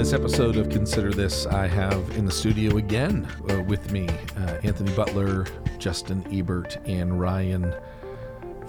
this episode of Consider This, I have in the studio again uh, with me uh, Anthony Butler, Justin Ebert, and Ryan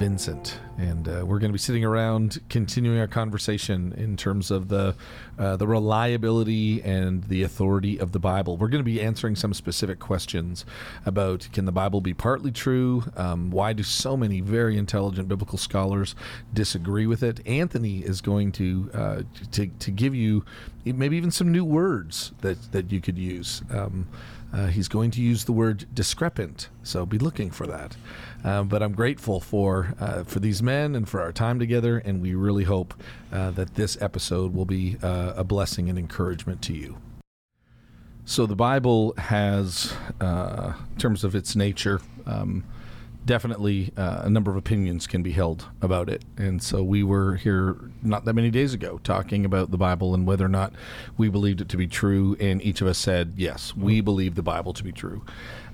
Vincent. And uh, we're going to be sitting around continuing our conversation in terms of the, uh, the reliability and the authority of the Bible. We're going to be answering some specific questions about can the Bible be partly true? Um, why do so many very intelligent biblical scholars disagree with it? Anthony is going to, uh, to, to give you maybe even some new words that, that you could use. Um, uh, he's going to use the word discrepant, so be looking for that. Uh, but I'm grateful for uh, for these men and for our time together, and we really hope uh, that this episode will be uh, a blessing and encouragement to you. So the Bible has, uh, in terms of its nature. Um, definitely uh, a number of opinions can be held about it. And so we were here not that many days ago talking about the Bible and whether or not we believed it to be true. And each of us said, yes, we mm-hmm. believe the Bible to be true.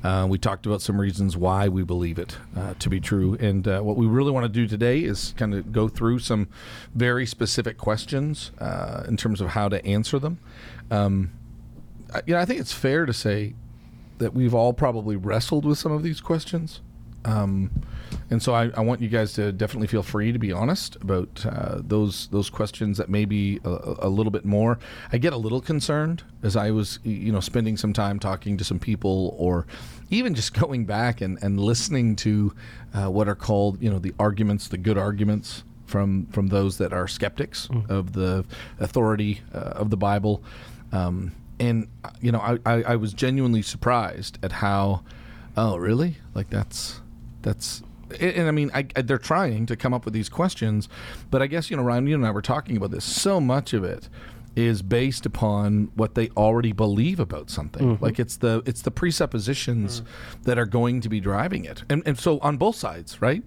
Uh, we talked about some reasons why we believe it uh, to be true. And uh, what we really want to do today is kind of go through some very specific questions uh, in terms of how to answer them. Um, you know, I think it's fair to say that we've all probably wrestled with some of these questions. Um, and so I, I, want you guys to definitely feel free to be honest about uh, those those questions that may be a, a, little bit more. I get a little concerned as I was you know spending some time talking to some people or even just going back and, and listening to uh, what are called you know the arguments, the good arguments from from those that are skeptics mm. of the authority uh, of the Bible. Um, and you know I, I, I was genuinely surprised at how oh really like that's that's and I mean, I, I, they're trying to come up with these questions, but I guess you know, Ryan, you and I were talking about this. So much of it is based upon what they already believe about something. Mm-hmm. Like it's the it's the presuppositions mm-hmm. that are going to be driving it, and and so on both sides, right?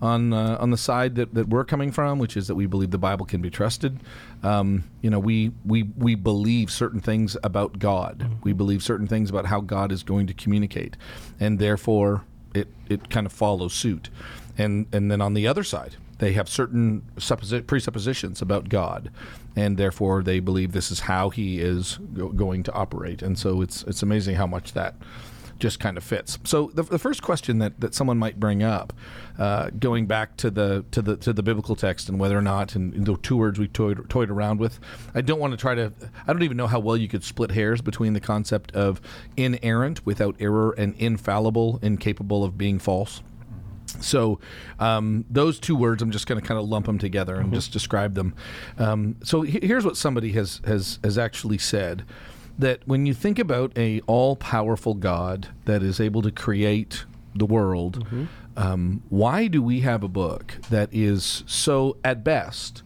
On uh, on the side that, that we're coming from, which is that we believe the Bible can be trusted. Um, you know, we we we believe certain things about God. Mm-hmm. We believe certain things about how God is going to communicate, and therefore it it kind of follows suit. And and then on the other side, they have certain supposi- presuppositions about God, and therefore they believe this is how He is go- going to operate. And so it's it's amazing how much that just kind of fits. So the, the first question that, that someone might bring up, uh, going back to the to the to the biblical text and whether or not, and, and the two words we toyed, toyed around with, I don't want to try to. I don't even know how well you could split hairs between the concept of inerrant without error and infallible, incapable of being false. So um, those two words, I'm just going to kind of lump them together and mm-hmm. just describe them. Um, so here's what somebody has has has actually said that when you think about a all-powerful God that is able to create the world, mm-hmm. um, why do we have a book that is so, at best,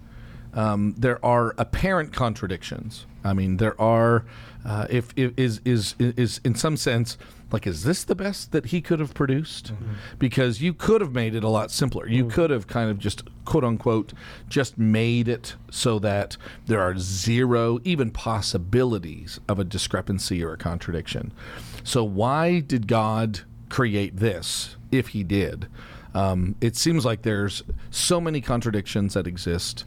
um, there are apparent contradictions. I mean, there are, uh, if, if is is is in some sense like is this the best that he could have produced? Mm-hmm. because you could have made it a lot simpler. You mm-hmm. could have kind of just quote unquote just made it so that there are zero even possibilities of a discrepancy or a contradiction. So why did god create this if he did? Um, it seems like there's so many contradictions that exist.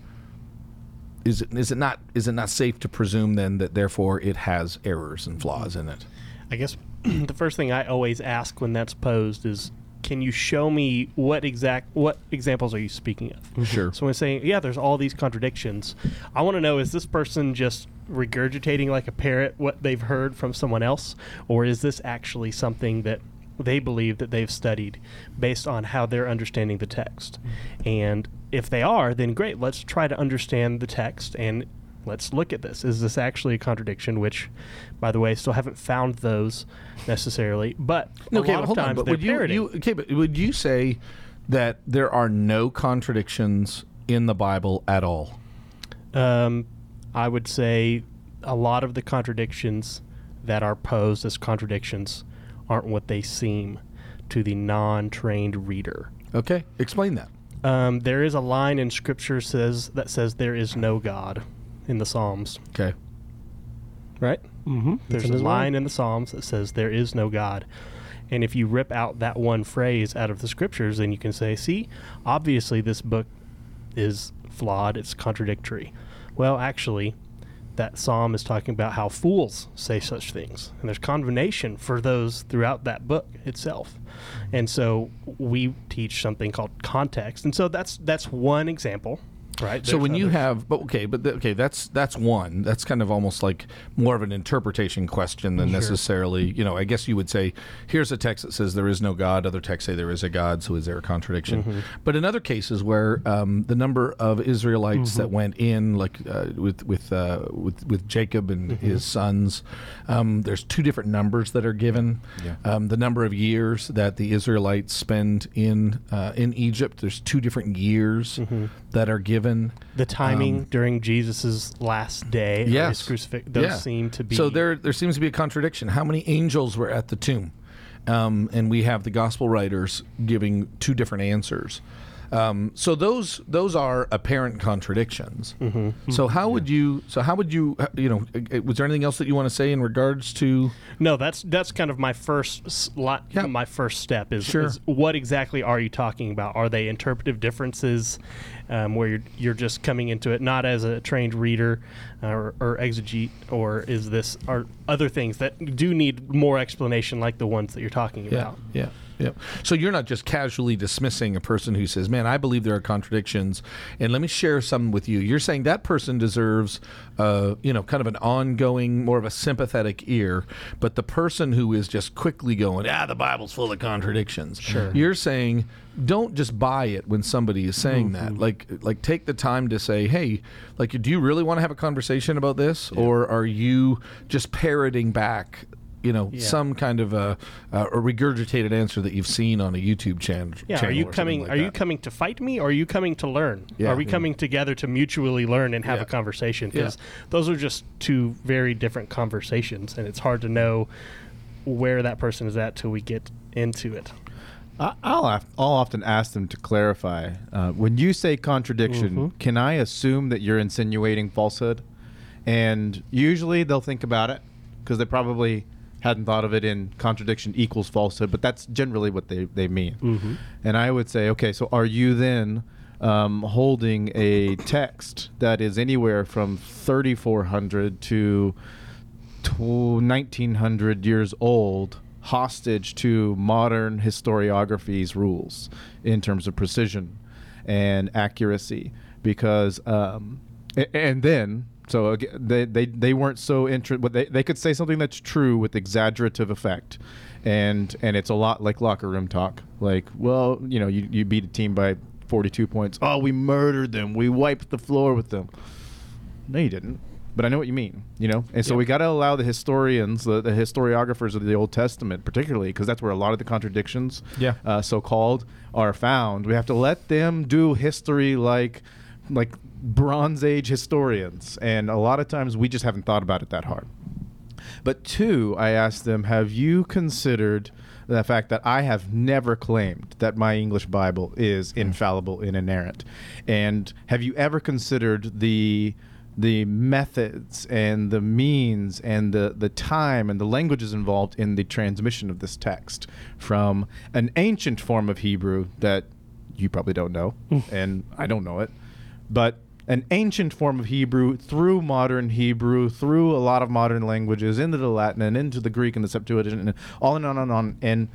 Is it, is it not is it not safe to presume then that therefore it has errors and flaws in it? I guess the first thing I always ask when that's posed is, can you show me what exact what examples are you speaking of? Mm-hmm. Sure. So when saying, yeah, there's all these contradictions, I want to know is this person just regurgitating like a parrot what they've heard from someone else, or is this actually something that they believe that they've studied based on how they're understanding the text? Mm-hmm. And if they are, then great. Let's try to understand the text and let's look at this. Is this actually a contradiction? Which, by the way, still haven't found those necessarily. But okay, a lot of times on, but would you, you, okay, but would you say that there are no contradictions in the Bible at all? Um, I would say a lot of the contradictions that are posed as contradictions aren't what they seem to the non-trained reader. Okay, explain that. Um, there is a line in Scripture says that says there is no God in the Psalms. Okay. Right? Mm-hmm. There's a line in the Psalms that says there is no God. And if you rip out that one phrase out of the scriptures, then you can say, see, obviously this book is flawed, it's contradictory. Well, actually, that psalm is talking about how fools say such things, and there's condemnation for those throughout that book itself. And so we teach something called context, and so that's that's one example Right. So when you have, but okay, but the, okay, that's that's one. That's kind of almost like more of an interpretation question than Sure. necessarily. You know, I guess you would say, here's a text that says there is no God. Other texts say there is a God. So is there a contradiction? Mm-hmm. But in other cases where um, the number of Israelites that Mm-hmm. went in, like uh, with with uh, with with Jacob and Mm-hmm. his sons, um, there's two different numbers that are given. Yeah. Um, the number of years that the Israelites spend in uh, in Egypt, there's two different years Mm-hmm. That are given. the timing um, during Jesus's last day, Yes. crucifix, those Yeah. seem to be So there, there seems to be a contradiction. How many angels were at the tomb? Um, and we have the gospel writers giving two different answers. Um, so those those are apparent contradictions. Mm-hmm. So how would you? So how would you? You know, uh, was there anything else that you want to say in regards to? No, that's that's kind of my first lot, Yeah. my first step is, Sure. is what exactly are you talking about? Are they interpretive differences um, where you're you're just coming into it not as a trained reader uh, or, or exegete, or is this are other things that do need more explanation, like the ones that you're talking about? Yeah, yeah. So you're not just casually dismissing a person who says, "Man, I believe there are contradictions," and let me share some with you. You're saying that person deserves, uh, you know, kind of an ongoing, more of a sympathetic ear. But the person who is just quickly going, "Ah, the Bible's full of contradictions." Sure. You're saying, don't just buy it when somebody is saying that. Like, like take the time to say, "Hey, like, do you really want to have a conversation about this, or are you just parroting back?" You know, Yeah. some kind of a, a regurgitated answer that you've seen on a YouTube chan- Yeah, channel. are you or coming? like are you coming to fight me, or are you coming to learn? Yeah. Are we coming together to mutually learn and have Yeah. a conversation? Because Yeah. those are just two very different conversations, and it's hard to know where that person is at till we get into it. I- I'll, I'll often ask them to clarify. Uh, when you say contradiction, Mhm. can I assume that you're insinuating falsehood? And usually they'll think about it because they probably hadn't thought of it in contradiction equals falsehood, but that's generally what they, they mean. Mm-hmm. And I would say, okay, so are you then um, holding a text that is anywhere from 3,400 to 1900 years old hostage to modern historiography's rules in terms of precision and accuracy because um, and then so they, they, they weren't so interested but they, they could say something that's true with exaggerative effect and and it's a lot like locker room talk like well you know you, you beat a team by 42 points oh we murdered them we wiped the floor with them no, you didn't. But I know what you mean, you know? And so Yeah. we got to allow the historians, the, the historiographers of the Old Testament, particularly, because that's where a lot of the contradictions, Yeah. uh, so called, are found. We have to let them do history like, like Bronze Age historians. And a lot of times we just haven't thought about it that hard. But two, I asked them, have you considered the fact that I have never claimed that my English Bible is infallible and inerrant? And have you ever considered the the methods and the means and the, the time and the languages involved in the transmission of this text from an ancient form of Hebrew that you probably don't know, mm. and I don't know it, but an ancient form of Hebrew through modern Hebrew, through a lot of modern languages, into the Latin and into the Greek and the Septuagint, and on and on and on. And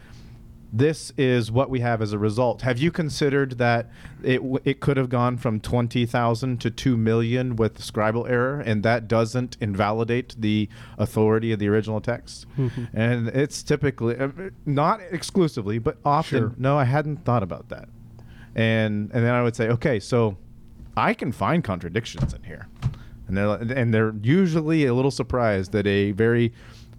this is what we have as a result. Have you considered that it w- it could have gone from twenty thousand to two million with scribal error, and that doesn't invalidate the authority of the original text? And it's typically uh, not exclusively, but often. Sure. No, I hadn't thought about that. And and then I would say, okay, so I can find contradictions in here, and they're and they're usually a little surprised that a very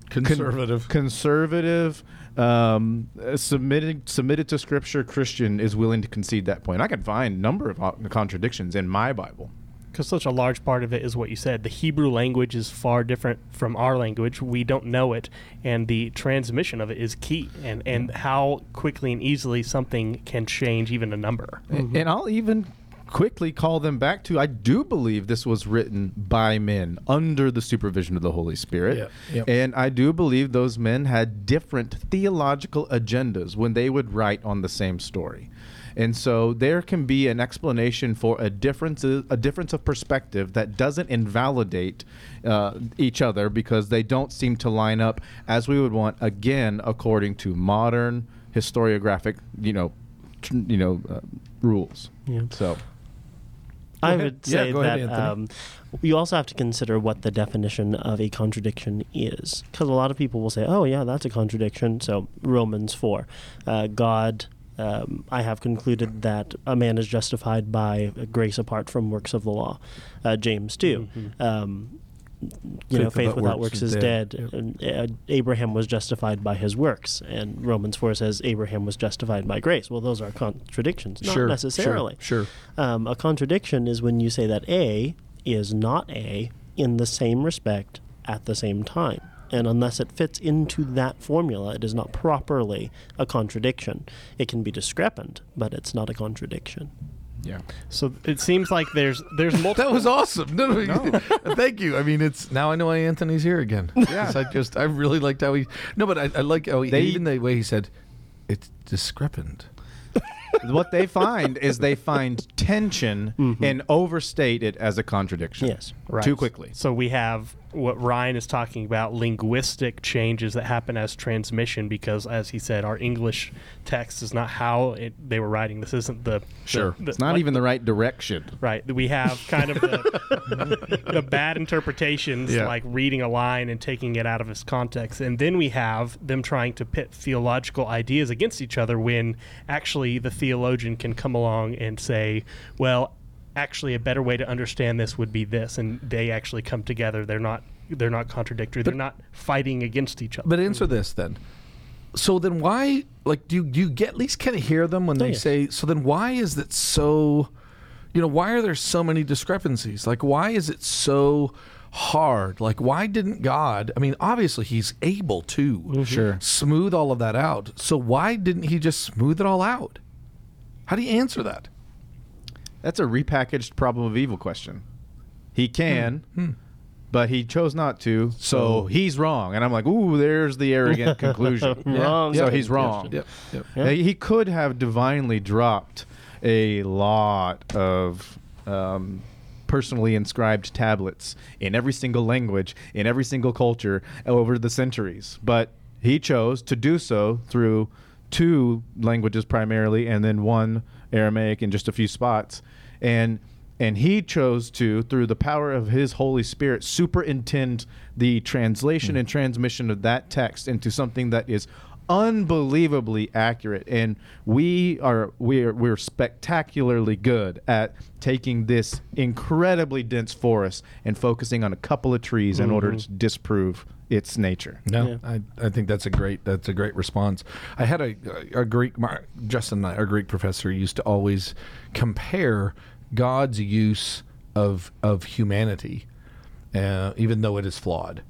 con- Conservative. conservative, um, uh, submitted submitted to Scripture Christian is willing to concede that point. I can find a number of uh, contradictions in my Bible. Because such a large part of it is what you said. The Hebrew language is far different from our language. We don't know it, and the transmission of it is key. And and how quickly and easily something can change even a number. A- And I'll even quickly call them back to I do believe this was written by men under the supervision of the Holy Spirit. Yeah, yep. And I do believe those men had different theological agendas when they would write on the same story. And so there can be an explanation for a difference a difference of perspective that doesn't invalidate uh, each other because they don't seem to line up as we would want again according to modern historiographic, you know, you know, uh, rules. Yeah. So I ahead. would say ahead, that Anthony. um, you also have to consider what the definition of a contradiction is. Because a lot of people will say, oh, yeah, that's a contradiction. So, Romans 4. Uh, God, um, I have concluded that a man is justified by grace apart from works of the law. Uh, James 2. Um, you know, faith without works is dead. Yep. And, uh, Abraham was justified by his works, and Romans 4 says Abraham was justified by grace. Well, those are contradictions, not sure, necessarily. Sure. sure. Um, a contradiction is when you say that A is not A in the same respect at the same time. And unless it fits into that formula, it is not properly a contradiction. It can be discrepant, but it's not a contradiction. Yeah. So it seems like there's there's multiple. That was awesome. No, no, thank you. I mean, it's now I know why Anthony's here again. Yeah, I just I really liked how he. No, but I, I like how he, They- even the way he said it's discrepant. what they find is they find tension mm-hmm. and overstate it as a contradiction. Yes. Right. Too quickly. So we have what Ryan is talking about linguistic changes that happen as transmission because, as he said, our English text is not how it, they were writing. This isn't the. the- Sure. the- It's not like- even the right direction. Right. We have kind of the, the bad interpretations, Yeah. like reading a line and taking it out of its context. And then we have them trying to pit theological ideas against each other when actually the theologian can come along and say, well, actually a better way to understand this would be this and they actually come together. They're not they're not contradictory. They're not fighting against each other. But answer this then. So then why like do you, do you get at least kind of hear them when oh, they yeah. say so then why is it so you know why are there so many discrepancies? Like why is it so hard? Like why didn't god i mean obviously he's able to mm-hmm. Sure. smooth all of that out. So why didn't he just smooth it all out? How do you answer that That's a repackaged problem of evil question. He can, but he chose not to, so, So- he's wrong. And I'm like, ooh, there's the arrogant conclusion. Wrong. So he's wrong. yep yep He could have divinely dropped a lot of um, personally inscribed tablets in every single language, in every single culture over the centuries. But he chose to do so through two languages primarily and then one Aramaic in just a few spots. And and he chose to, through the power of his Holy Spirit, superintend the translation hmm. and transmission of that text into something that is unbelievably accurate and we are we're we're spectacularly good at taking this incredibly dense forest and focusing on a couple of trees in order to disprove its nature. No, Yeah. I, I think that's a great that's a great response. I had a a Greek my, Justin and I, our Greek professor used to always compare God's use of of humanity, uh, even though it is flawed,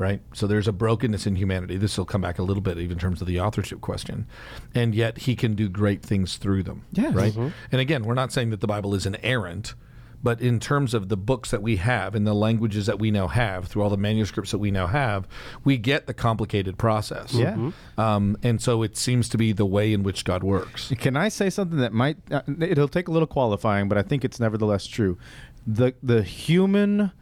right? So there's a brokenness in humanity. This will come back a little bit, even in terms of the authorship question, and yet He can do great things through them. Yes. right. And again, we're not saying that the Bible is inerrant. But in terms of the books that we have and the languages that we now have, through all the manuscripts that we now have, we get the complicated process. Yeah. Um, and so it seems to be the way in which God works. Can I say something that might uh, it'll take a little qualifying, but I think it's nevertheless true. The the human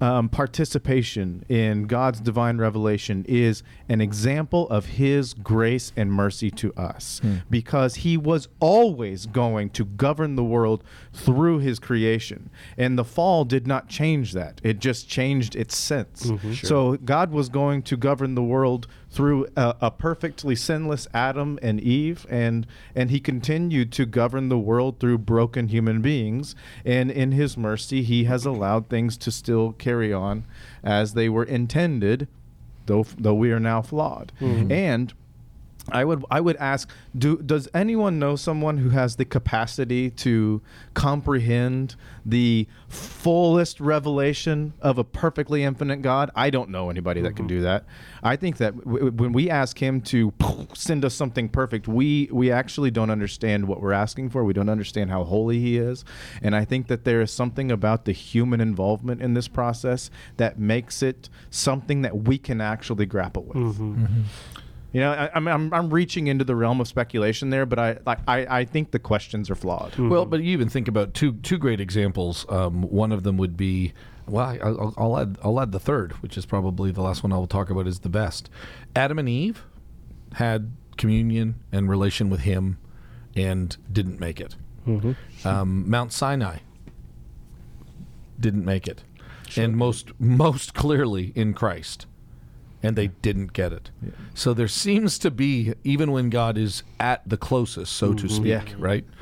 um, participation in God's divine revelation is an example of His grace and mercy to us, because He was always going to govern the world through His creation, and the fall did not change that. It just changed its sense. So God was going to govern the world through a, a perfectly sinless Adam and Eve, and and he continued to govern the world through broken human beings. And in his mercy, he has allowed things to still carry on as they were intended, though though we are now flawed. Mm-hmm. And I would I would ask do does anyone know someone who has the capacity to comprehend the fullest revelation of a perfectly infinite God? I don't know anybody that can mm-hmm. do that. I think that w- w- when we ask him to send us something perfect, we we actually don't understand what we're asking for. We don't understand how holy he is. And I think that there is something about the human involvement in this process that makes it something that we can actually grapple with. Mm-hmm. Mm-hmm. You know, I, I'm, I'm I'm reaching into the realm of speculation there, but I like I, I think the questions are flawed. Well, but you even think about two two great examples. Um, one of them would be, well, I, I'll, I'll add I'll add the third, which is probably the last one I will talk about is the best. Adam and Eve had communion and relation with Him, and didn't make it. Um, Mount Sinai didn't make it, and most most clearly in Christ, and they didn't get it. So there seems to be, even when God is at the closest, so to speak, Yeah. right?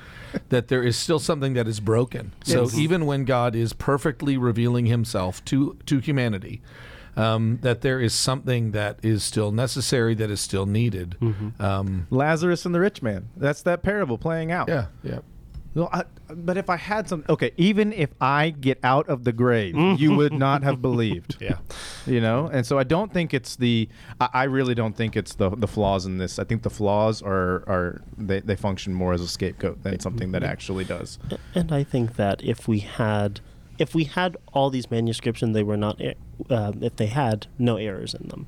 That there is still something that is broken. So Yes. even when God is perfectly revealing Himself to to humanity, um, that there is something that is still necessary, that is still needed. Um, Lazarus and the rich man. That's that parable playing out. yeah, yeah. No, I, but if I had some, okay, even if I get out of the grave, you would not have believed. Yeah. You know, and so I don't think it's the. I, I really don't think it's the the flaws in this. I think the flaws are are they, they function more as a scapegoat than something that mm-hmm. actually does. And I think that if we had, if we had all these manuscripts and they were not, uh, if they had no errors in them,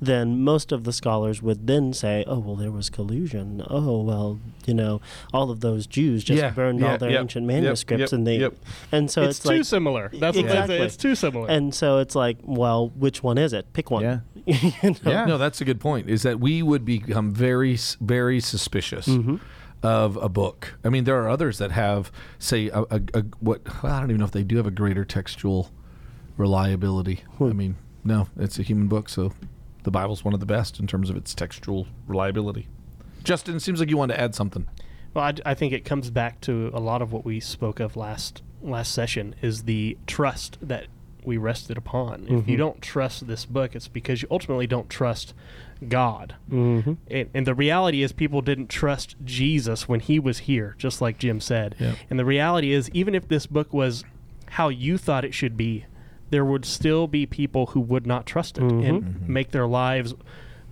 then most of the scholars would then say, "Oh, well, there was collusion. Oh, well, you know, all of those Jews just Yeah, burned yeah, all their yep, ancient manuscripts, yep, and they, yep. and so it's, it's, too like, similar. That's what they Exactly. say. It's too similar. and so it's like, well, which one is it? Pick one. Yeah. You know? Yeah. No, that's a good point. Is that we would become very, very suspicious of a book. I mean, there are others that have, say, a, a, a what well, I don't even know if they do have a greater textual reliability. Hmm. I mean, no, it's a human book, so the Bible's one of the best in terms of its textual reliability. Justin, it seems like you want to add something. Well, I think it comes back to a lot of what we spoke of last last session is the trust that we rested upon. If mm-hmm. you don't trust this book, it's because you ultimately don't trust God. Mm-hmm. And, and the reality is, people didn't trust Jesus when he was here, just like Jim said. Yep. And the reality is, even if this book was how you thought it should be, there would still be people who would not trust it and make their lives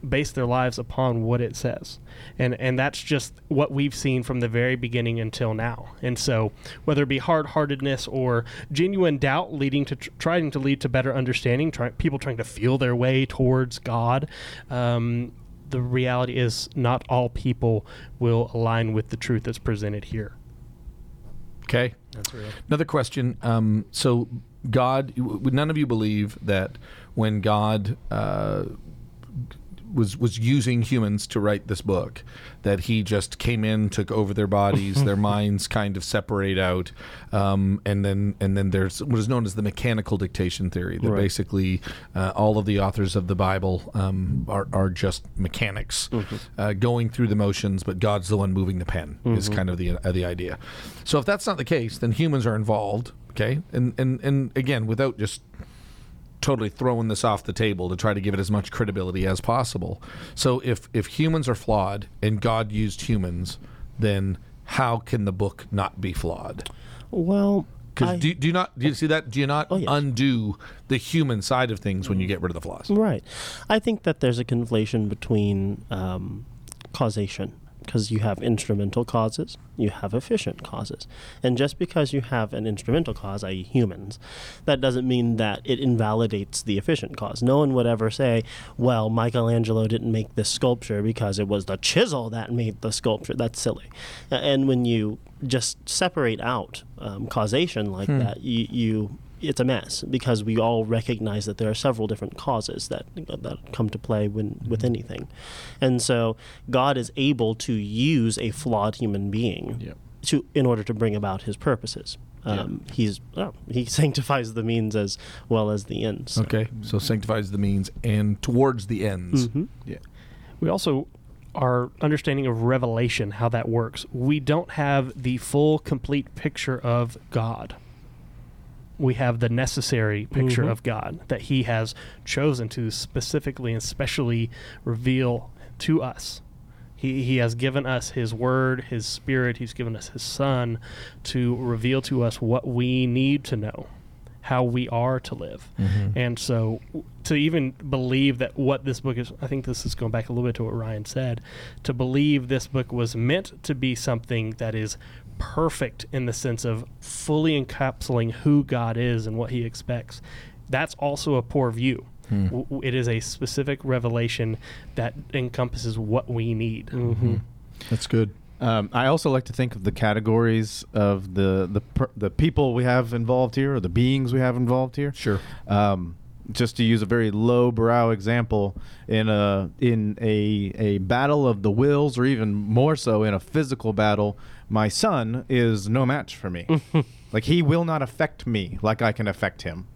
base their lives upon what it says. And and that's just what we've seen from the very beginning until now. And so whether it be hard-heartedness or genuine doubt leading to tr- trying to lead to better understanding, try, people trying to feel their way towards God, um, the reality is not all people will align with the truth that's presented here. Okay. That's real. Another question. Um, so, God, none of you believe that when God uh, was was using humans to write this book, that He just came in, took over their bodies, their minds kind of separate out, um, and then and then there's what is known as the mechanical dictation theory. That Right. basically uh, all of the authors of the Bible um, are are just mechanics, uh, going through the motions, but God's the one moving the pen. Is kind of the uh, the idea. So if that's not the case, then humans are involved. Okay, and and and again, without just totally throwing this off the table to try to give it as much credibility as possible. So if if humans are flawed and God used humans, then how can the book not be flawed? Well, Because do, do you not do you see that? Do you not Oh, yes. undo the human side of things when you get rid of the flaws? Right. I think that there's a conflation between um, causation because you have instrumental causes, you have efficient causes. And just because you have an instrumental cause, i.e., humans, that doesn't mean that it invalidates the efficient cause. No one would ever say, well, Michelangelo didn't make this sculpture because it was the chisel that made the sculpture. That's silly. And when you just separate out um, causation like that, you, you it's a mess because we all recognize that there are several different causes that that come to play when with anything, and so God is able to use a flawed human being Yep. to in order to bring about His purposes. Um, He's oh, he sanctifies the means as well as the ends. So- Okay, so sanctifies the means and towards the ends. Mhm. Yeah. We also our understanding of revelation, how that works. We don't have the full, complete picture of God. We have the necessary picture Mhm. of God that He has chosen to specifically and specially reveal to us. He, he has given us His Word, His Spirit, He's given us His Son to reveal to us what we need to know, how we are to live. And so to even believe that what this book is, I think this is going back a little bit to what Ryan said, to believe this book was meant to be something that is perfect in the sense of fully encapsulating who God is and what he expects, that's also a poor view. Hmm. W- w- It is a specific revelation that encompasses what we need. Mm-hmm. That's good. Um, I also like to think of the categories of the the per, the people we have involved here, or the beings we have involved here. Sure. Um, just to use a very low-brow example, in a in a a battle of the wills, or even more so in a physical battle, my son is no match for me. like he will not affect me like I can affect him.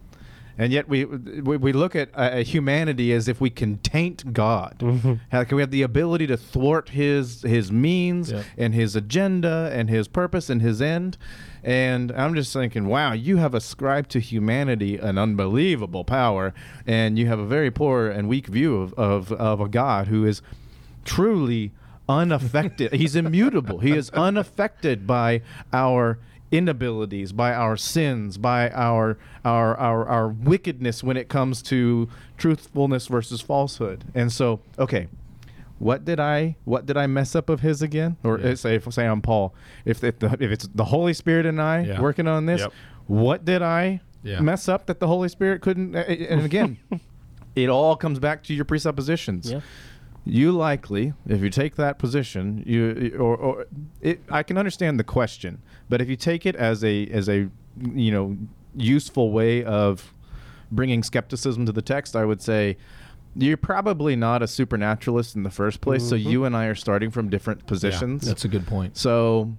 And yet we we, we look at uh, humanity as if we can taint God. Mm-hmm. How can we have the ability to thwart his his means Yep. and his agenda and his purpose and his end? And I'm just thinking, wow, you have ascribed to humanity an unbelievable power, and you have a very poor and weak view of of, of a God who is truly unaffected. He's immutable. He is unaffected by our inabilities, by our sins, by our, our our our wickedness when it comes to truthfulness versus falsehood. And so, okay, what did I what did I mess up of his again? Or Yeah. say if say I'm Paul, if if, the, if it's the Holy Spirit and I Yeah. working on this, Yep. what did I Yeah. mess up that the Holy Spirit couldn't? And again, it all comes back to your presuppositions Yeah. You likely, if you take that position, you or, or it, I can understand the question, but if you take it as a as a you know useful way of bringing skepticism to the text, I would say you're probably not a supernaturalist in the first place. So Mhm. you and I are starting from different positions. Yeah, that's a good point. So,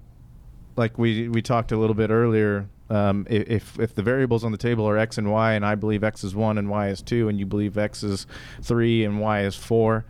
like we we talked a little bit earlier, um, if if the variables on the table are x and y, and I believe x is one and y is two, and you believe x is three and y is four,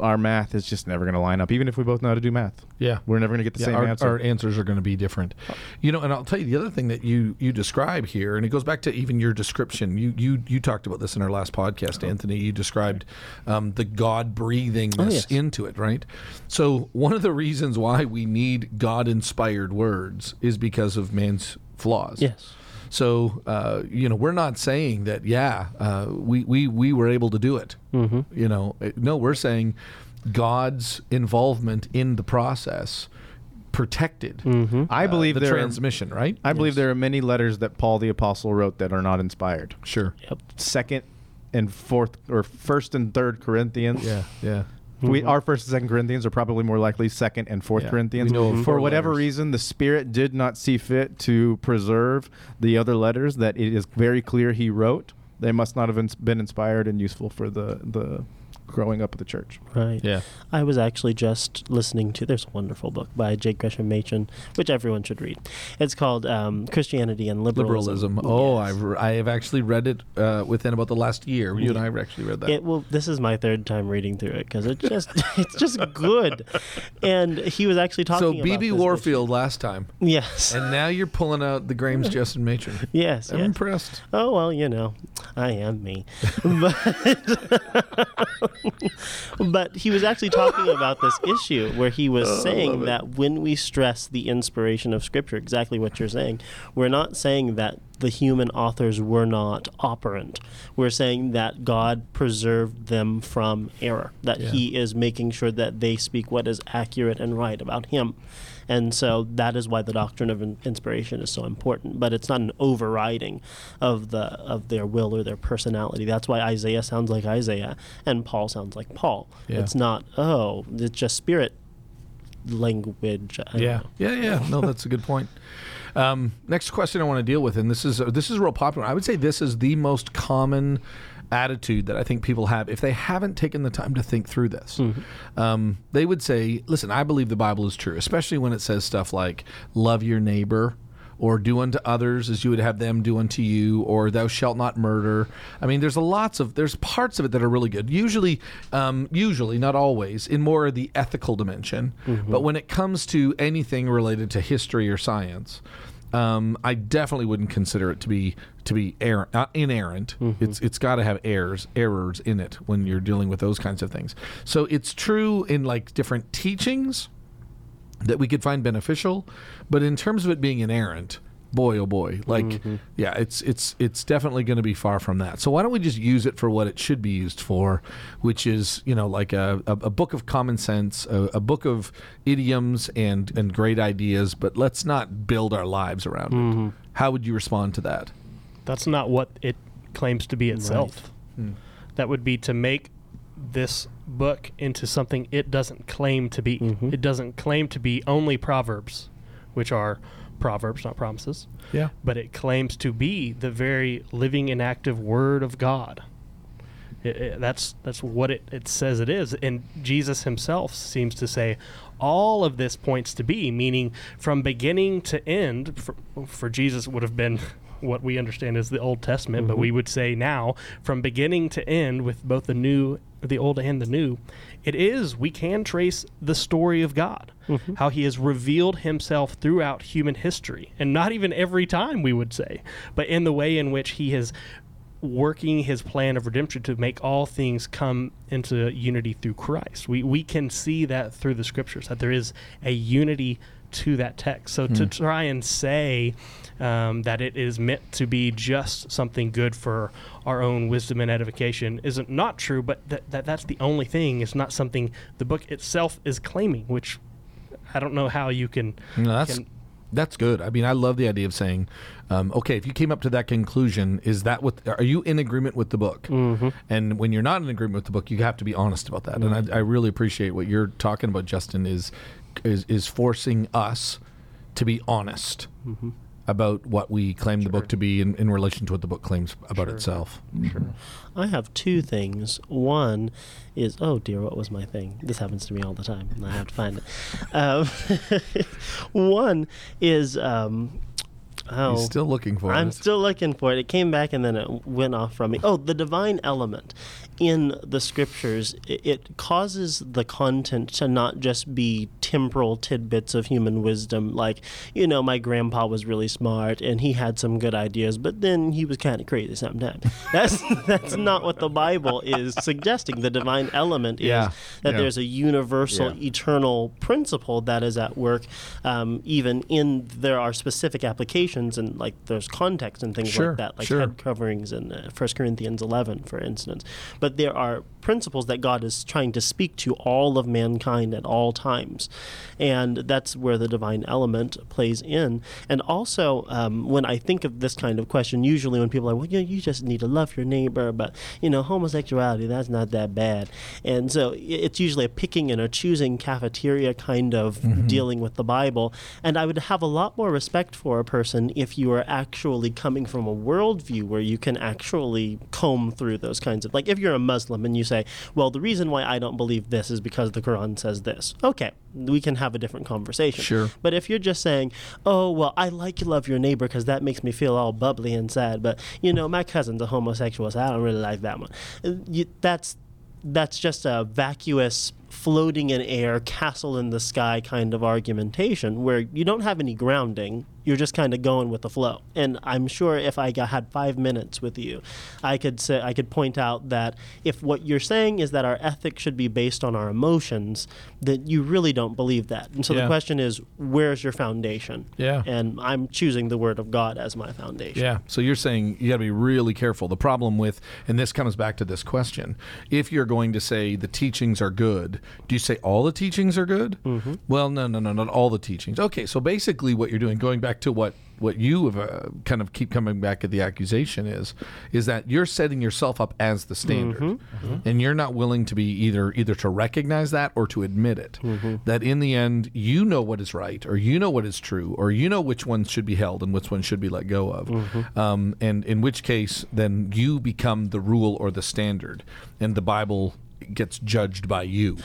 our math is just never going to line up. Even if we both know how to do math, Yeah. we're never going to get the Yeah, same our, answer. our answers are going to be different. You know, and I'll tell you the other thing that you you describe here, and it goes back to even your description. You you you talked about this in our last podcast, Anthony. You described um, the God breathingness Oh, yes. into it, right? So one of the reasons why we need God inspired words is because of man's flaws. Yes. So uh, you know, we're not saying that. Yeah, uh, we we we were able to do it. Mm-hmm. You know, Uh, no, we're saying God's involvement in the process protected Mm-hmm. I uh, believe the there transmission, right? Are, I believe Yes. there are many letters that Paul the apostle wrote that are not inspired. Sure. Yep. Second and fourth, or first and third Corinthians. Yeah. Yeah. We, mm-hmm. our first and second Corinthians are probably more likely second and fourth Yeah. Corinthians. We know of For four whatever letters. reason, the Spirit did not see fit to preserve the other letters that it is very clear he wrote. They must not have ins- been inspired and useful for the, the growing up of the church. Right. Yeah. I was actually just listening to. There's a wonderful book by J. Gresham Machen, which everyone should read. It's called um, Christianity and Liberalism. Liberalism. Oh, Yes. I've I have actually read it uh, within about the last year. You and I have actually read that. It will. This is my third time reading through it because it just it's just good. And he was actually talking. About it. So BB this Warfield last time. Yes. and now you're pulling out the Graham's Justin Matron. yes. I'm yes. impressed. Oh well, you know, I am me. but, but he was actually talking about this issue where he was Oh, saying that when we stress the inspiration of Scripture, exactly what you're saying, we're not saying that the human authors were not operant. We're saying that God preserved them from error. That Yeah. He is making sure that they speak what is accurate and right about Him. And so that is why the doctrine of in- inspiration is so important. But it's not an overriding of the of their will or their personality. That's why Isaiah sounds like Isaiah and Paul sounds like Paul. Yeah. It's not oh, it's just spirit language. I Yeah, yeah, yeah. No, that's a good point. Um, next question I want to deal with, and this is this is real popular. I would say this is the most common attitude that I think people have if they haven't taken the time to think through this. Um, they would say, "Listen, I believe the Bible is true, especially when it says stuff like love your neighbor." Or do unto others as you would have them do unto you, or thou shalt not murder. I mean, there's a lots of there's parts of it that are really good. Usually, um, usually not always, in more of the ethical dimension. But when it comes to anything related to history or science, um, I definitely wouldn't consider it to be to be err- uh, inerrant. It's it's got to have errors errors in it when you're dealing with those kinds of things. So it's true in like different teachings that we could find beneficial, but in terms of it being inerrant, boy oh boy, like mm-hmm. yeah, it's it's it's definitely going to be far from that. So why don't we just use it for what it should be used for, which is you know like a, a, a book of common sense, a, a book of idioms and and great ideas, but let's not build our lives around it. Mm-hmm. How would you respond to that? That's not what it claims to be itself. Hmm. That would be to make this book into something it doesn't claim to be. Mhm. It doesn't claim to be only Proverbs, which are proverbs, not promises, Yeah. but it claims to be the very living and active Word of God. It, it- that's that's what it, it says it is, and Jesus Himself seems to say all of this points to be, meaning from beginning to end. For, for Jesus would have been what we understand as the Old Testament, but Mhm. we would say now from beginning to end with both the new, the old and the new, it is we can trace the story of God, Mhm. how He has revealed Himself throughout human history, and not even every time we would say, but in the way in which He has working his plan of redemption to make all things come into unity through Christ. We we can see that through the scriptures that there is a unity to that text. So to try and say um, that it is meant to be just something good for our own wisdom and edification isn't not true. But that, that that's the only thing. It's not something the book itself is claiming, which I don't know how you can. No, that's can- that's good. I mean, I love the idea of saying, um, okay, if you came up to that conclusion, is that what? Are you in agreement with the book? Mm-hmm. And when you're not in agreement with the book, you have to be honest about that. And I, I really appreciate what you're talking about, Justin. Is is is forcing us to be honest Mm-hmm. about what we claim the book to be in, in relation to what the book claims about Sure. itself. I have two things. One is oh dear, what was my thing? This happens to me all the time, and I have to find it. Um, one is um, oh, He's still looking for it. I'm it. still looking for it. It came back and then it went off from me. Oh, the divine element in the scriptures it, it causes the content to not just be temporal tidbits of human wisdom like you know my grandpa was really smart and he had some good ideas but then he was kind of crazy sometimes that's that's not what the bible is suggesting the divine element is Yeah, that yeah. there's a universal Yeah. eternal principle that is at work um, even in there are specific applications and like there's context and things Sure, like that like sure. head coverings in uh, 1 corinthians 11 for instance. But there are principles that god is trying to speak to all of mankind at all times and that's where the divine element plays in. And also um, when i think of this kind of question usually when people are well you, know, you just need to love your neighbor but you know homosexuality that's not that bad. And so it's usually a picking and a choosing cafeteria kind of dealing with the bible. And i would have a lot more respect for a person if you are actually coming from a worldview where you can actually comb through those kinds of like if you're a muslim and you say well the reason why i don't believe this is because the quran says this okay we can have a different conversation Sure. but if you're just saying, "Oh, well, I like you love your neighbor because that makes me feel all bubbly and sad," but you know, my cousin's a homosexual, so I don't really like that one. You, that's that's just a vacuous, floating in air, castle in the sky kind of argumentation where you don't have any grounding. You're just kind of going with the flow. And I'm sure if I got, had five minutes with you, I could say I could point out that if what you're saying is that our ethics should be based on our emotions, that you really don't believe that. And so Yeah. the question is, where's your foundation? Yeah. And I'm choosing the Word of God as my foundation. Yeah. So you're saying you got to be really careful. The problem with, and this comes back to this question: if you're going to say the teachings are good, do you say all the teachings are good? Mm-hmm. Well, no, no, no, not all the teachings. Okay. So basically, what you're doing, going back to what what you have uh, kind of keep coming back at the accusation is, is that you're setting yourself up as the standard, and you're not willing to be either either to recognize that or to admit it. That in the end, you know what is right, or you know what is true, or you know which ones should be held and which ones should be let go of. Um, and in which case, then you become the rule or the standard, and the Bible gets judged by you.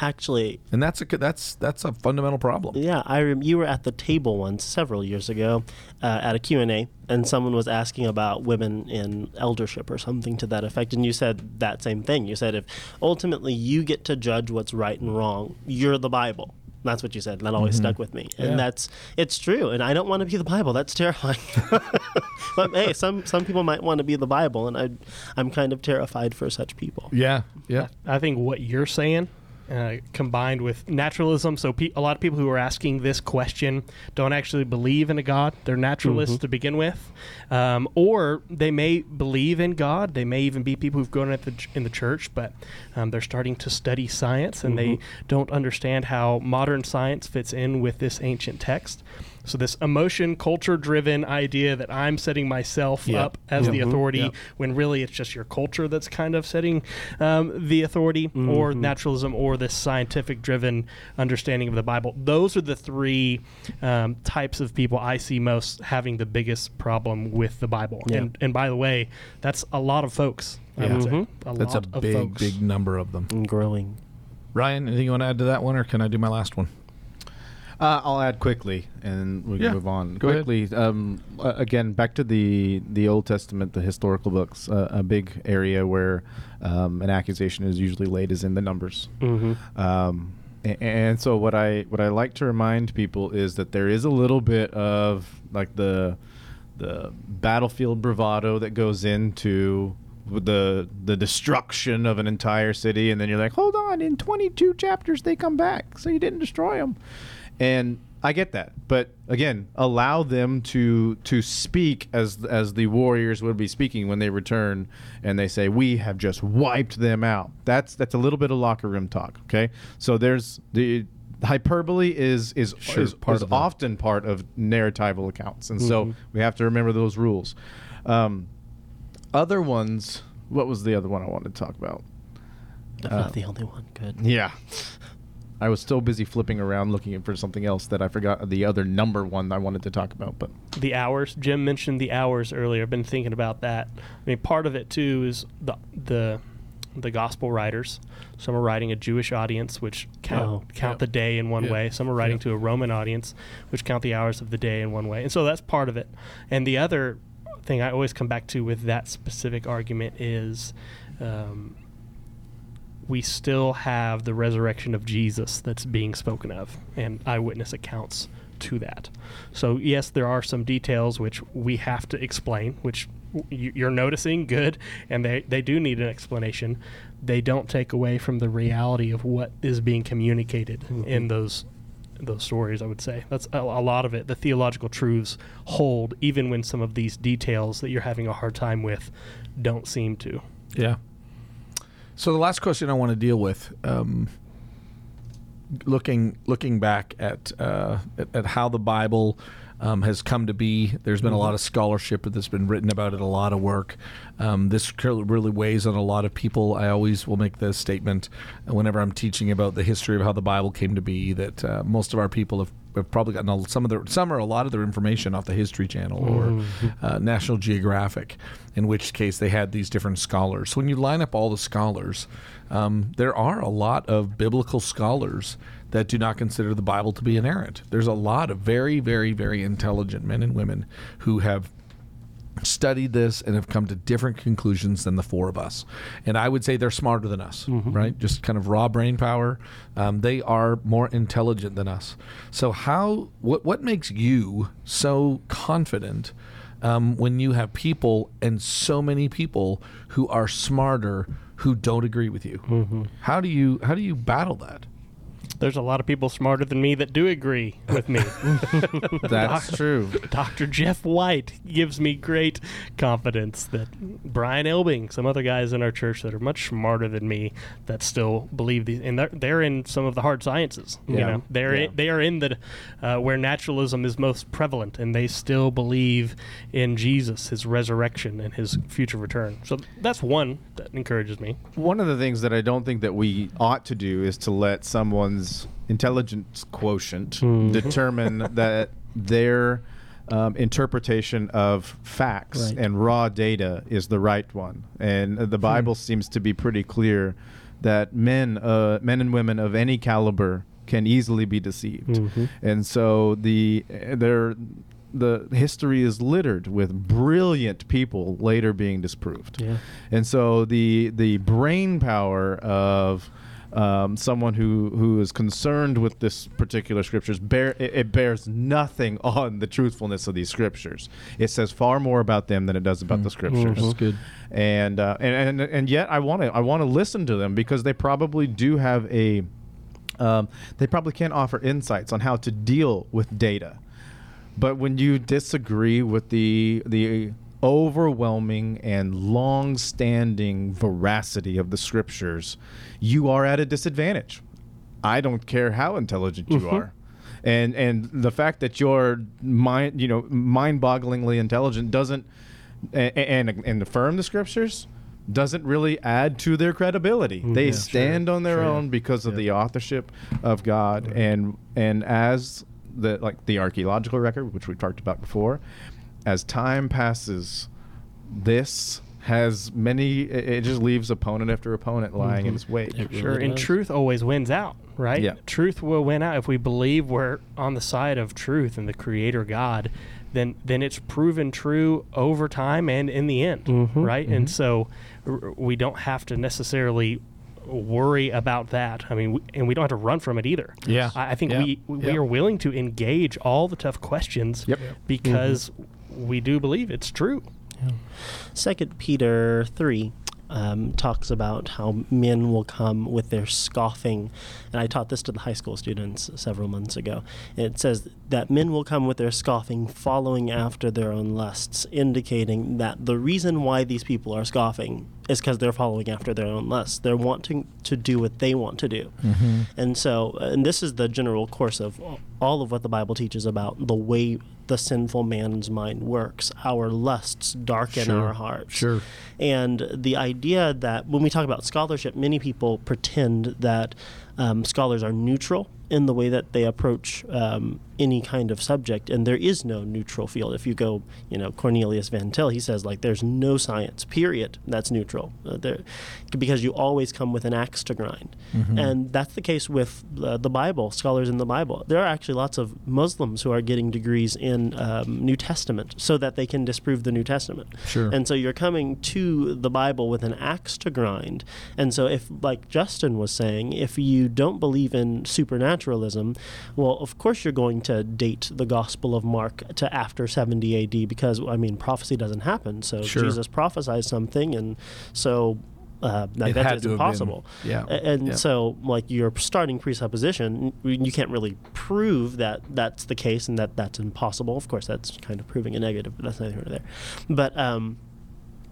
Actually, And that's a that's that's a fundamental problem. Yeah, I rem- you were at the table once several years ago uh, at a Q&A and someone was asking about women in eldership or something to that effect and you said that same thing. You said if ultimately you get to judge what's right and wrong, you're the Bible. That's what you said. That always mm-hmm. stuck with me. And Yeah. that's it's true and I don't want to be the Bible. That's terrifying. but hey, some some people might want to be the Bible and I I'm kind of terrified for such people. Yeah, yeah. I think what you're saying, uh, combined with naturalism, so pe- a lot of people who are asking this question don't actually believe in a God. They're naturalists to begin with, um, or they may believe in God. They may even be people who've grown up the ch- in the church, but um, they're starting to study science and they don't understand how modern science fits in with this ancient text. So this emotion, culture-driven idea that I'm setting myself Yeah. up as Yeah. the Mhm. authority, Yeah. when really it's just your culture that's kind of setting um, the authority, or naturalism, or this scientific-driven understanding of the Bible. Those are the three um, types of people I see most having the biggest problem with the Bible. Yeah. And and by the way, that's a lot of folks. I Yeah. would say. Mhm. A That's a of big, folks. big number of them. And growing. Ryan, anything you want to add to that one, or can I do my last one? Uh, I'll add quickly, and we can Yeah, move on go quickly. Um, uh, again, back to the the Old Testament, the historical books. Uh, a big area where um, an accusation is usually laid is in the numbers. Mm-hmm. Um, a- and so what I what I like to remind people is that there is a little bit of like the the battlefield bravado that goes into the the destruction of an entire city, and then you're like, hold on, in 22 chapters they come back, so you didn't destroy them, and I get that, but again, allow them to to speak as as the warriors would be speaking when they return, and they say, "We have just wiped them out." That's that's a little bit of locker room talk. Okay, so there's the hyperbole is is Sure, is, part is of that. often part of narratival accounts, and so Mhm. we have to remember those rules. Um, other ones, what was the other one I wanted to talk about? That's Uh, not the only one. Good. Yeah. I was so busy flipping around looking for something else that I forgot the other number one I wanted to talk about. But the hours. Jim mentioned the hours earlier. I've been thinking about that. I mean, part of it too is the the the gospel writers. Some are writing a Jewish audience, which count Oh, count yeah. the day in one Yeah. way. Some are writing Yeah. to a Roman audience, which count the hours of the day in one way. And so that's part of it. And the other thing I always come back to with that specific argument is. Um, we still have the resurrection of Jesus that's being spoken of, and eyewitness accounts to that. So, yes, there are some details which we have to explain, which you're noticing, good, and they, they do need an explanation. They don't take away from the reality of what is being communicated mm-hmm. in those those stories. I would say that's a, a lot of it. The theological truths hold, even when some of these details that you're having a hard time with don't seem to. Yeah. So the last question I want to deal with, um, looking looking back at, uh, at at how the Bible um, has come to be. There's been a lot of scholarship that's been written about it, a lot of work. Um, this really weighs on a lot of people. I always will make the statement whenever I'm teaching about the history of how the Bible came to be that uh, most of our people have, have probably gotten a, some of their some or a lot of their information off the History Channel or uh, National Geographic. In which case, they had these different scholars. So when you line up all the scholars, um, there are a lot of biblical scholars that do not consider the Bible to be inerrant. There's a lot of very, very, very intelligent men and women who have studied this and have come to different conclusions than the four of us. And I would say they're smarter than us, right? Just kind of raw brain power. Um, they are more intelligent than us. So how what what makes you so confident um, when you have people and so many people who are smarter who don't agree with you? How do you how do you battle that? There's a lot of people smarter than me that do agree with me. that's true. Dr. Jeff White gives me great confidence that Brian Elbing, some other guys in our church that are much smarter than me, that still believe these, and they're, they're in some of the hard sciences. You Yeah. know, they're Yeah. in, they are in the uh, where naturalism is most prevalent, and they still believe in Jesus, His resurrection, and His future return. So that's one that encourages me. One of the things that I don't think that we ought to do is to let someone's intelligence quotient determine that their um, interpretation of facts Right. and raw data is the right one. And uh, the Bible seems to be pretty clear that men, uh, men and women of any caliber, can easily be deceived. Mhm. And so the there the history is littered with brilliant people later being disproved. Yeah. And so the the brain power of um, someone who, who is concerned with this particular scriptures bear it, it bears nothing on the truthfulness of these scriptures. It says far more about them than it does about the scriptures. That's good. And, uh, and and and yet I want to I want to listen to them because they probably do have a um, they probably can offer insights on how to deal with data. But when you disagree with the the overwhelming and long-standing veracity of the scriptures, you are at a disadvantage. I don't care how intelligent you mm-hmm. are. and and the fact that you're mind you know mind-bogglingly intelligent doesn't and and, and affirm the scriptures doesn't really add to their credibility. Mm-hmm. They yeah, stand on their sure. own because of the authorship of God and and as the like the archaeological record which we've talked about before as time passes this has many it it just leaves opponent after opponent lying in Mhm. its wake. It really Sure, and does. truth always wins out, right? Yeah. Truth will win out if we believe we're on the side of truth and the Creator God. Then, then it's proven true over time and in the end, Mhm, right? And so, r- we don't have to necessarily worry about that. I mean, we, and we don't have to run from it either. Yeah. I, I think Yeah. we we Yeah. are willing to engage all the tough questions Yep. because we do believe it's true. Second Peter three um, talks about how men will come with their scoffing, and I taught this to the high school students several months ago. It says that men will come with their scoffing, following after their own lusts, indicating that the reason why these people are scoffing is because they're following after their own lusts. They're wanting to do what they want to do. And so, and this is the general course of all of what the Bible teaches about the way the sinful man's mind works. Our lusts darken Sure. our hearts. Sure. And the idea that when we talk about scholarship, many people pretend that um, scholars are neutral in the way that they approach um, any kind of subject, and there is no neutral field. If you go, you know, Cornelius Van Til, he says like there's no science, period, that's neutral, uh, there, because you always come with an axe to grind, and that's the case with uh, the Bible. Scholars in the Bible, there are actually lots of Muslims who are getting degrees in um, New Testament so that they can disprove the New Testament. Sure. And so you're coming to the Bible with an axe to grind. And so if like Justin was saying, if you don't believe in supernaturalism, well, of course you're going to date the Gospel of Mark to after 70 AD because I mean prophecy doesn't happen. So Sure. Jesus prophesied something and so uh, that, that is have been- impossible. yeah, And yeah. so, like your starting presupposition, you can't really prove that that's the case and that that's impossible. Of course, that's kind of proving a negative, but that's neither here nor there. But um,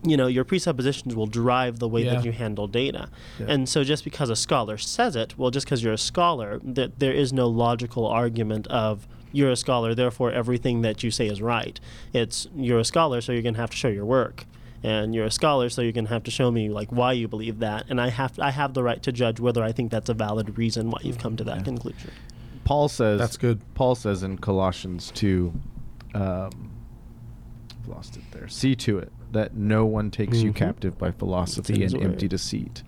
you know, your presuppositions will drive the way Yeah. that you handle data. Yeah. And so, just because a scholar says it, well, just because you're a scholar, that there is no logical argument of you're a scholar, therefore everything that you say is right. It's you're a scholar, so you're going to have to show your work. And you're a scholar, so you're going to have to show me like why you believe that, and I have I have the right to judge whether I think that's a valid reason why you've come to that conclusion. Paul says That's good. Paul says in Colossians 2 um, I've lost it there. See to it that no one takes you Mhm. captive by philosophy and empty deceit,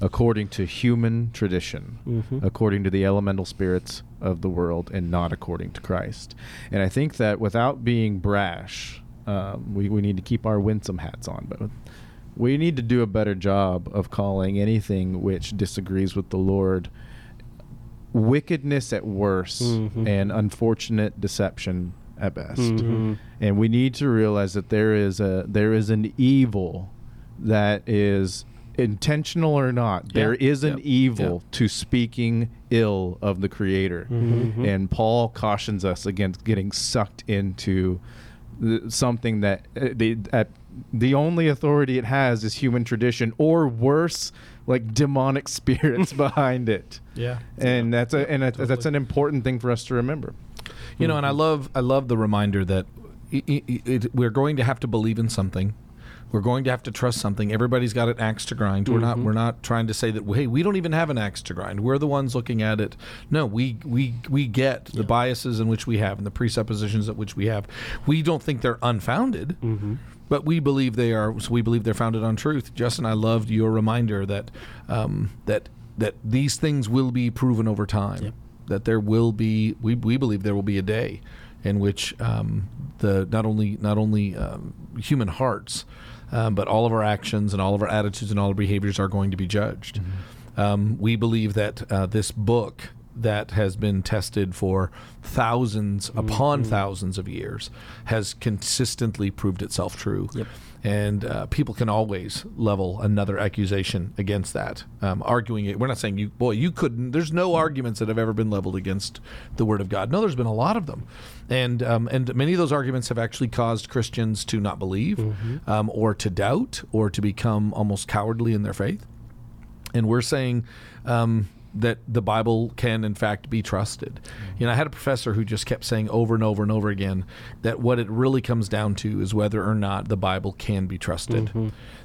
according to human tradition, Mhm. according to the elemental spirits of the world, and not according to Christ. And I think that without being brash, um, we, we need to keep our winsome hats on, but we need to do a better job of calling anything which disagrees with the Lord wickedness at worst Mhm. and unfortunate deception at best. Mhm. And we need to realize that there is a there is an evil that is intentional or not. There Yeah. is an Yep. evil to speaking ill of the creator. Mhm. And Paul cautions us against getting sucked into the, something that uh, the at the only authority it has is human tradition or worse like demonic spirits behind it Yeah. and that's a and Totally. that's an important thing for us to remember. You know, and I love I love the reminder that i i it, we're going to have to believe in something. We're going to have to trust something. Everybody's got an axe to grind. We're not Mhm. we're not trying to say that hey, we don't even have an axe to grind. We're the ones looking at it. No, we we we get the biases in which we have and the presuppositions at which we have. We don't think they're unfounded. Mhm. But we believe they are. So we believe they're founded on truth. Justin, I loved your reminder that um, that that these things will be proven over time. Yep. That there will be. We, we believe there will be a day in which um, the not only not only um, human hearts, um, but all of our actions and all of our attitudes and all our behaviors are going to be judged. Um, we believe that uh, this book that has been tested for 1000s upon thousands of years has consistently proved itself true. Yep. And uh, people can always level another accusation against that, um, arguing it. We're not saying you, boy, you couldn't. There's no arguments that have ever been leveled against the Word of God. No, there's been a lot of them, and um, and many of those arguments have actually caused Christians to not believe, um, or to doubt, or to become almost cowardly in their faith and we're saying um, that the Bible can, in fact, be trusted. You know, I had a professor who just kept saying over and over and over again that what it really comes down to is whether or not the Bible can be trusted.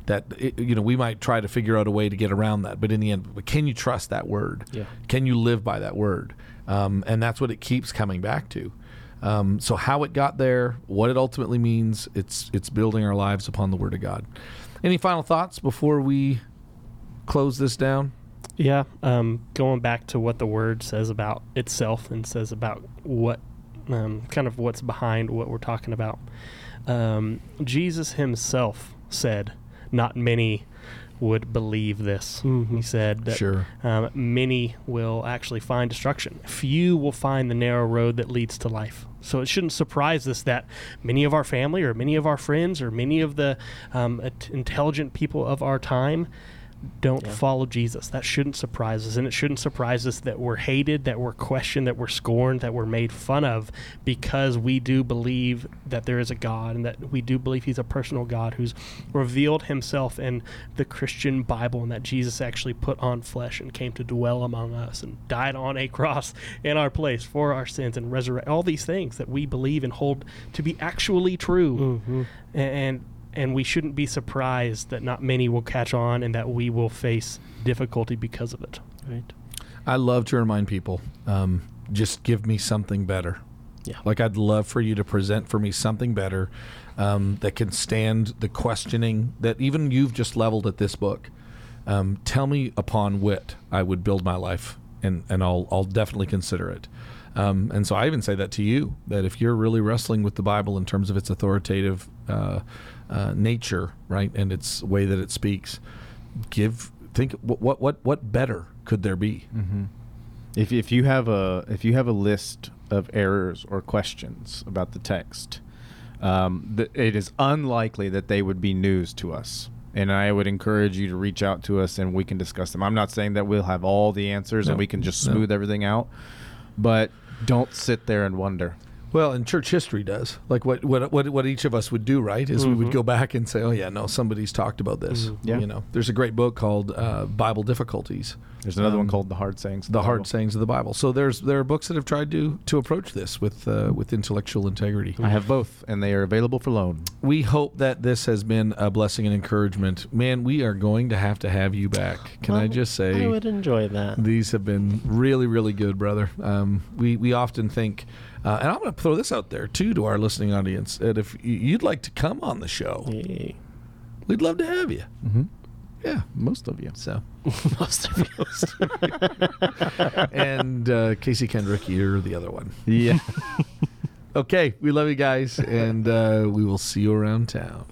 That it, you know, we might try to figure out a way to get around that, but in the end, can you trust that word? Yeah. Can you live by that word? Um, and that's what it keeps coming back to. Um, so how it got there, what it ultimately means, it's it's building our lives upon the Word of God. Any final thoughts before we close this down? Yeah, um, going back to what the word says about itself and says about what um, kind of what's behind what we're talking about. Um, Jesus himself said, "Not many would believe this." Mhm. He said that Sure. um, many will actually find destruction. Few will find the narrow road that leads to life. So it shouldn't surprise us that many of our family, or many of our friends, or many of the um, intelligent people of our time don't Yeah. follow Jesus. That shouldn't surprise us. And it shouldn't surprise us that we're hated, that we're questioned, that we're scorned, that we're made fun of because we do believe that there is a God and that we do believe He's a personal God who's revealed Himself in the Christian Bible and that Jesus actually put on flesh and came to dwell among us and died on a cross in our place for our sins and resurrect all these things that we believe and hold to be actually true Mhm. and and we shouldn't be surprised that not many will catch on and that we will face difficulty because of it. Right. I love to remind people, um, just give me something better. Yeah. Like I'd love for you to present for me something better um, that can stand the questioning that even you've just leveled at this book. Um, tell me upon what I would build my life, and and I'll I'll definitely consider it. Um, and so I even say that to you that if you're really wrestling with the Bible in terms of its authoritative uh, uh, nature, right, and its way that it speaks, give think what what what better could there be? Mm-hmm. If if you have a if you have a list of errors or questions about the text, um, th- it is unlikely that they would be news to us. And I would encourage you to reach out to us and we can discuss them. I'm not saying that we'll have all the answers No. and we can just No. smooth everything out, but don't sit there and wonder. Well, and church history does. Like what what what, what each of us would do, right? Is we would Mhm. go back and say, "Oh yeah, no, somebody's talked about this." Mhm. Yeah. You know, there's a great book called uh, Bible Difficulties, There's another Um, one called The Hard Sayings. of the hard Bible. sayings of the Bible. So there's there are books that have tried to to approach this with uh, with intellectual integrity. I have both, and they are available for loan. We hope that this has been a blessing and encouragement. Man, we are going to have to have you back. Can I just say? I would enjoy that. These have been really, really good, brother. Um, we we often think, uh, and I'm going to throw this out there too to our listening audience, that if you'd like to come on the show, Yay. we'd love to have you. Mm-hmm. Yeah. Most of you. So, Most of you. and uh, Casey Kendrick, you're the other one. Yeah. Okay, we love you guys, and uh, we will see you around town.